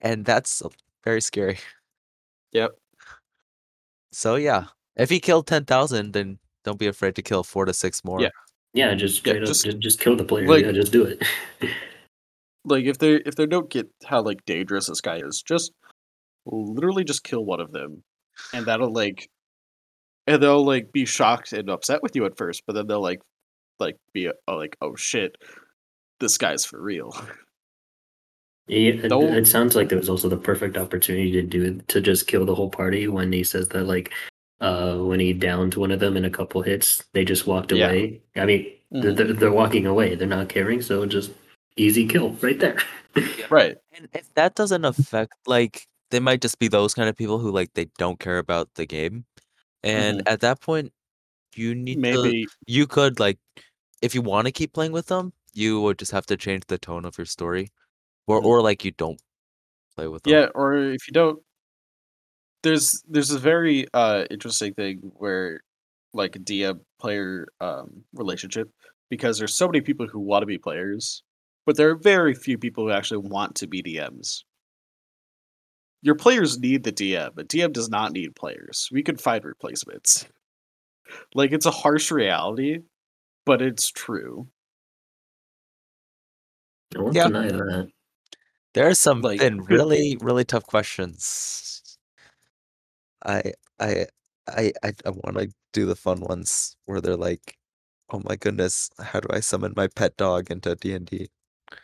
and that's very scary. Yep. So yeah, if he killed ten thousand, then don't be afraid to kill four to six more. Yeah. Yeah, just Yeah, straight up, just- just, just kill the player. like- yeah, just do it. [laughs] like if they if they don't get how like dangerous this guy is, just literally just kill one of them, and that'll like, and they'll like be shocked and upset with you at first, but then they'll like, like be uh, like, oh shit, this guy's for real. Yeah, it, it sounds like there was also the perfect opportunity to do it to just kill the whole party when he says that like uh when he downed one of them in a couple hits, they just walked Yeah. away. I mean, they're, Mhm. they're, they're walking away. They're not caring, so just easy kill right there. Right. And if that doesn't affect, like, they might just be those kind of people who like they don't care about the game, and at that point, you need to. Maybe You could like, if you want to keep playing with them, you would just have to change the tone of your story, or Mhm. or like you don't play with them. Yeah, or if you don't there's there's a very uh interesting thing where like a DM player um relationship because there's so many people who want to be players, but there are very few people who actually want to be DMs. Your players need the DM, but DM does not need players. We could find replacements. Like it's a harsh reality, but it's true. I won't Yeah. deny that. There are some Like- been really really tough questions. I I I I, I want to do the fun ones where they're like, "Oh my goodness, how do I summon my pet dog into D and D?"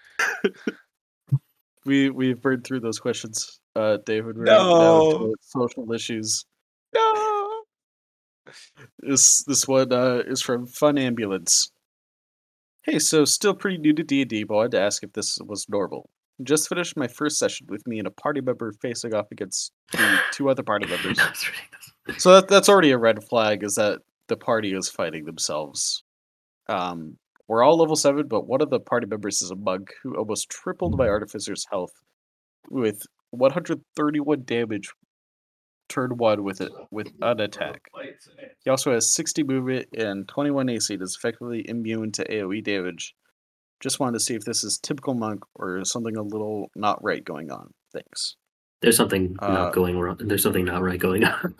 [laughs] We we've burned through those questions, uh, David. We're No. social issues. No. This this one uh, is from Fun Ambulance. Hey, so still pretty new to D and D, but I wanted to ask if this was normal. Just finished my first session with me and a party member facing off against two other party [laughs] members. That's ridiculous. So that that's already a red flag. Is that the party is fighting themselves? Um, we're all level seven, but one of the party members is a monk who almost tripled my artificer's health with 131 damage. Turn one with it with an attack. He also has 60 movement and 21 AC. and is effectively immune to AOE damage. Just wanted to see if this is typical monk or something a little not right going on. Thanks. There's something Uh, not going wrong. There's something not right going [laughs] on.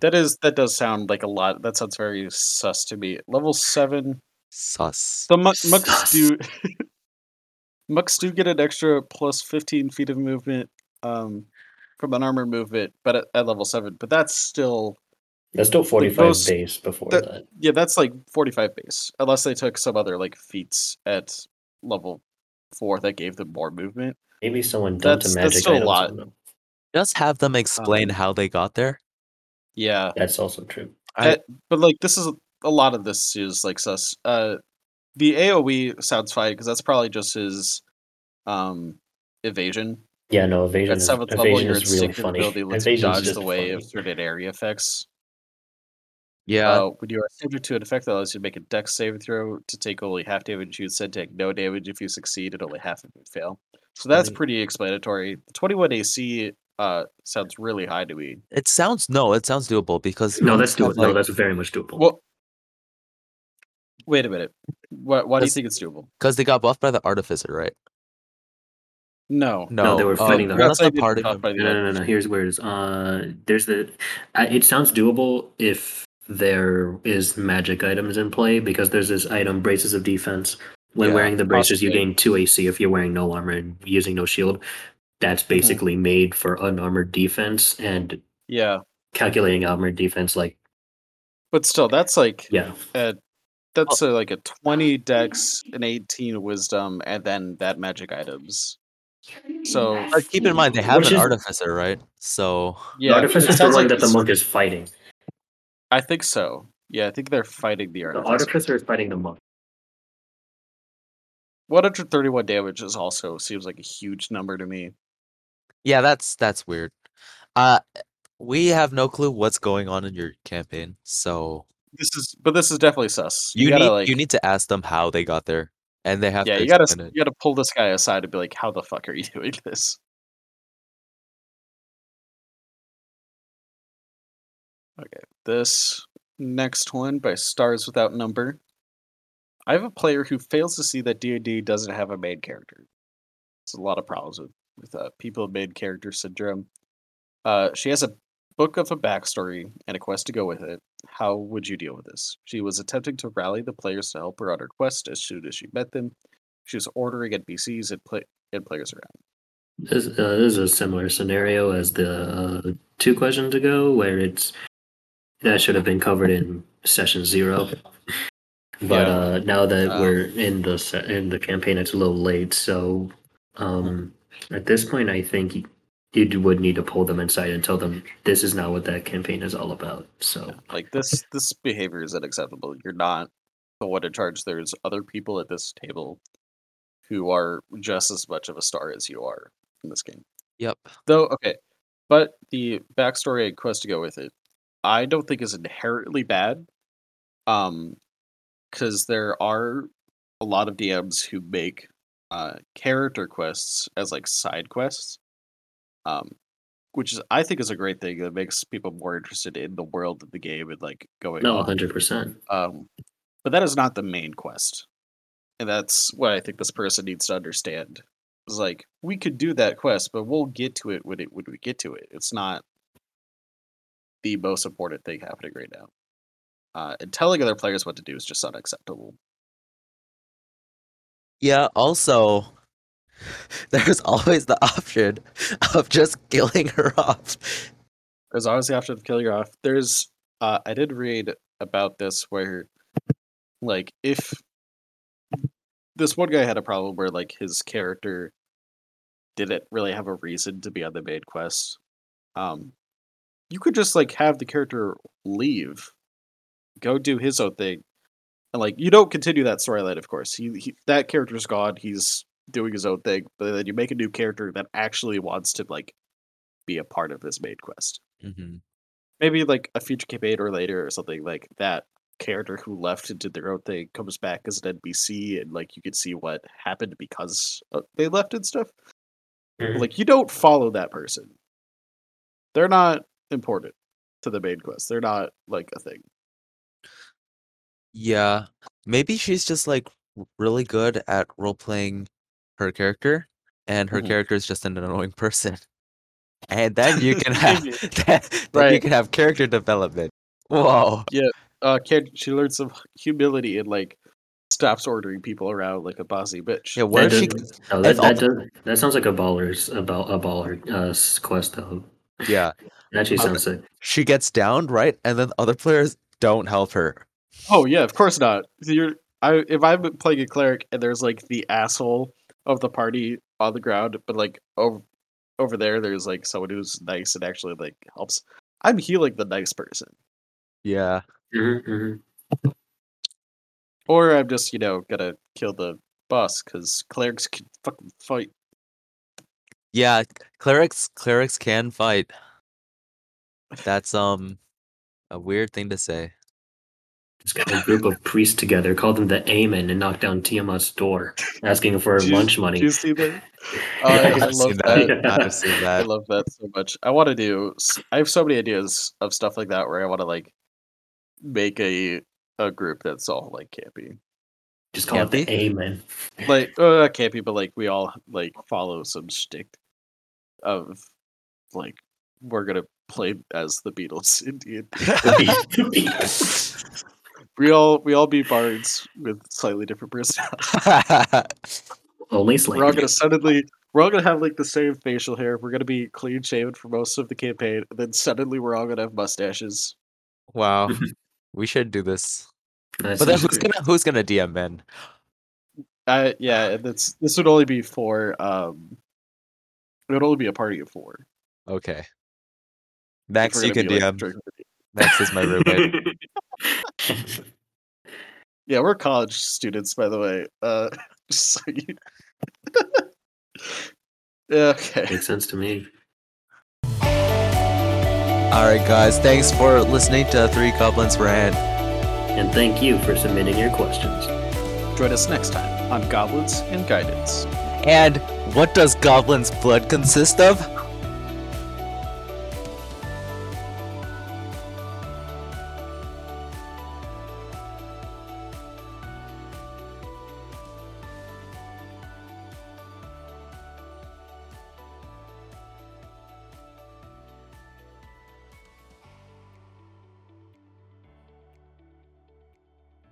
That is that does sound like a lot. That sounds very sus to me. Level seven. Sus. The mu- monks Sus. do [laughs] monks do get an extra plus fifteen feet of movement um, from an armor movement, but at, at level seven. But that's still That's still 45 those- days before that- that. yeah, that's like forty five base, unless they took some other like feats at level four that gave them more movement. Maybe someone dumped That's- a that's magic still a item. lot. Just have them explain Um, how they got there. Yeah, That's also true. I- but like this is a lot of this is like sus. Uh, the AOE sounds fine because that's probably just his um evasion. Yeah, no, evasion At is, seventh level, evasion your is really funny. ability lets you Evasion's dodge just the way funny. of certain area effects. Yeah, Uh, when you are subject to an effect that allows you to make a dex saving throw to take only half damage, you instead take no damage if you succeed and only half if you fail. So that's Right. pretty explanatory. The 21 AC uh, sounds really high to me. it sounds no, it sounds doable because No, monks that's have, doable. no, that's very much doable. Well, wait a minute. Why, why do you think it's doable? because they got buffed by the artificer, right? No. No, No, they were oh, fighting the one of That's why the they did party buff by the No, no, no, no. Here's where it is. Uh, there's the. Uh, it sounds doable if there is magic items in play because there's this item, bracers of defense. When Yeah, wearing the bracers, you gain two AC if you're wearing no armor and using no shield. That's Mm-hmm. basically made for unarmored defense and Yeah. calculating armored defense. Like, But still, that's like yeah, uh, that's uh, like a 20 dex, an 18 wisdom, and then that magic items. So But keep in mind they have Which an is- artificer, right? So yeah, the artificer it is the sounds like that the monk is fighting. I think so. Yeah, I think they're fighting the artificer. The artificer. artificer is fighting the monk. 131 damage is also seems like a huge number to me. Yeah, that's that's weird. Uh, we have no clue what's going on in your campaign, so This is, but this is definitely sus. you, gotta need like, you need to ask them how they got there, and they have yeah, to you gotta it. you gotta pull this guy aside and be like, how the fuck are you [laughs] doing this? Okay, this next one by Stars Without Number. I have a player who fails to see that D&D doesn't have a main character. It's a lot of problems with with uh, people main character syndrome. Uh, she has a book of a backstory and a quest to go with it. How would you deal with this? She was attempting to rally the players to help her on her quest as soon as she met them. She was ordering NPCs and, play- and players around. This, uh, this is a similar scenario as the uh, two questions ago, where it's that should have been covered in session zero. But Yeah. uh, now that Um, we're in the in the campaign, it's a little late. So um, at this point, I think you, you would need to pull them inside and tell them this is not what that campaign is all about. So Like this this behavior is unacceptable. You're not the one in charge. There's other people at this table who are just as much of a star as you are in this game. Yep. Though, okay. But the backstory and quest to go with it, I don't think is inherently bad. Um because there are a lot of DMs who make uh character quests as like side quests. Um which is I think is a great thing that makes people more interested in the world of the game and like going no, on. hundred percent. Um, but that is not the main quest, and that's what I think this person needs to understand. Is like we could do that quest, but we'll get to it when it when we get to it. It's not the most important thing happening right now. Uh, and telling other players what to do is just unacceptable. Yeah. Also, [laughs] there's always the option of just killing her off. There's always the option of killing her off. There's uh, I did read about this where, like, if this one guy had a problem where like his character didn't really have a reason to be on the main quest, um, you could just like have the character leave, go do his own thing, and like you don't continue that storyline. Of course, he, he that character's gone. He's doing his own thing, but then you make a new character that actually wants to like be a part of this main quest hmm maybe like a future campaign or later or something like that character who left and did their own thing comes back as an NPC and like you can see what happened because they left and stuff. Mhm. Like you don't follow that person. They're not important to the main quest. They're not like a thing. Yeah. Maybe she's just like really good at role playing her character, and her Mhm. character is just an annoying [laughs] person. And then you [laughs] can have Maybe. [laughs] then, then you can have character development. Whoa. Yeah. Uh, kid, she learns some humility and like stops ordering people around like a bossy bitch. Yeah, what That she does- no, that, that, does, that sounds like a baller's about a baller uh, quest though. yeah, It actually Uh, sounds sick. she gets downed, right? And then other players don't help her. Oh yeah, of course not. You're I if I'm playing a cleric and there's like the asshole of the party on the ground, but like over over there there's like someone who's nice and actually like helps. I'm healing the nice person. Yeah. Mhm, mhm. Or I'm just, you know, gonna kill the boss because clerics can fucking fight. Yeah, clerics clerics can fight. That's um a weird thing to say. Just got a group of priests together, called them the Amen, and knocked down Tiamat's door, asking for Did you- lunch money. Do you see that? [laughs] Oh, Yeah, I, I love seen that. that. I've seen I love that so much. I want to do. I have so many ideas of stuff like that where I want to like make a a group that's all like campy. Just call it the Campy? Amen. like uh, not campy, but like we all like follow some shtick of like we're gonna play as the Beatles in D&D. [laughs] [laughs] we all we all be bards with slightly different personalities. [laughs] Only slightly. We're all gonna suddenly we're all gonna have like the same facial hair. We're gonna be clean shaven for most of the campaign, and then suddenly we're all gonna have mustaches. wow. [laughs] We should do this. That But then who's great. gonna who's gonna DM Ben? Uh, yeah, that's this would only be for um, it would only be a party of four. Okay. if Next you gonna can be, like, DM. drinking with you. Next is my roommate. [laughs] [laughs] Yeah, we're college students, by the way. Uh, [laughs] So you... [laughs] okay. Makes sense to me. All right, guys. Thanks for listening to Three Goblins Rant. And thank you for submitting your questions. Join us next time on Goblins and Guidance. And what does Goblin's blood consist of?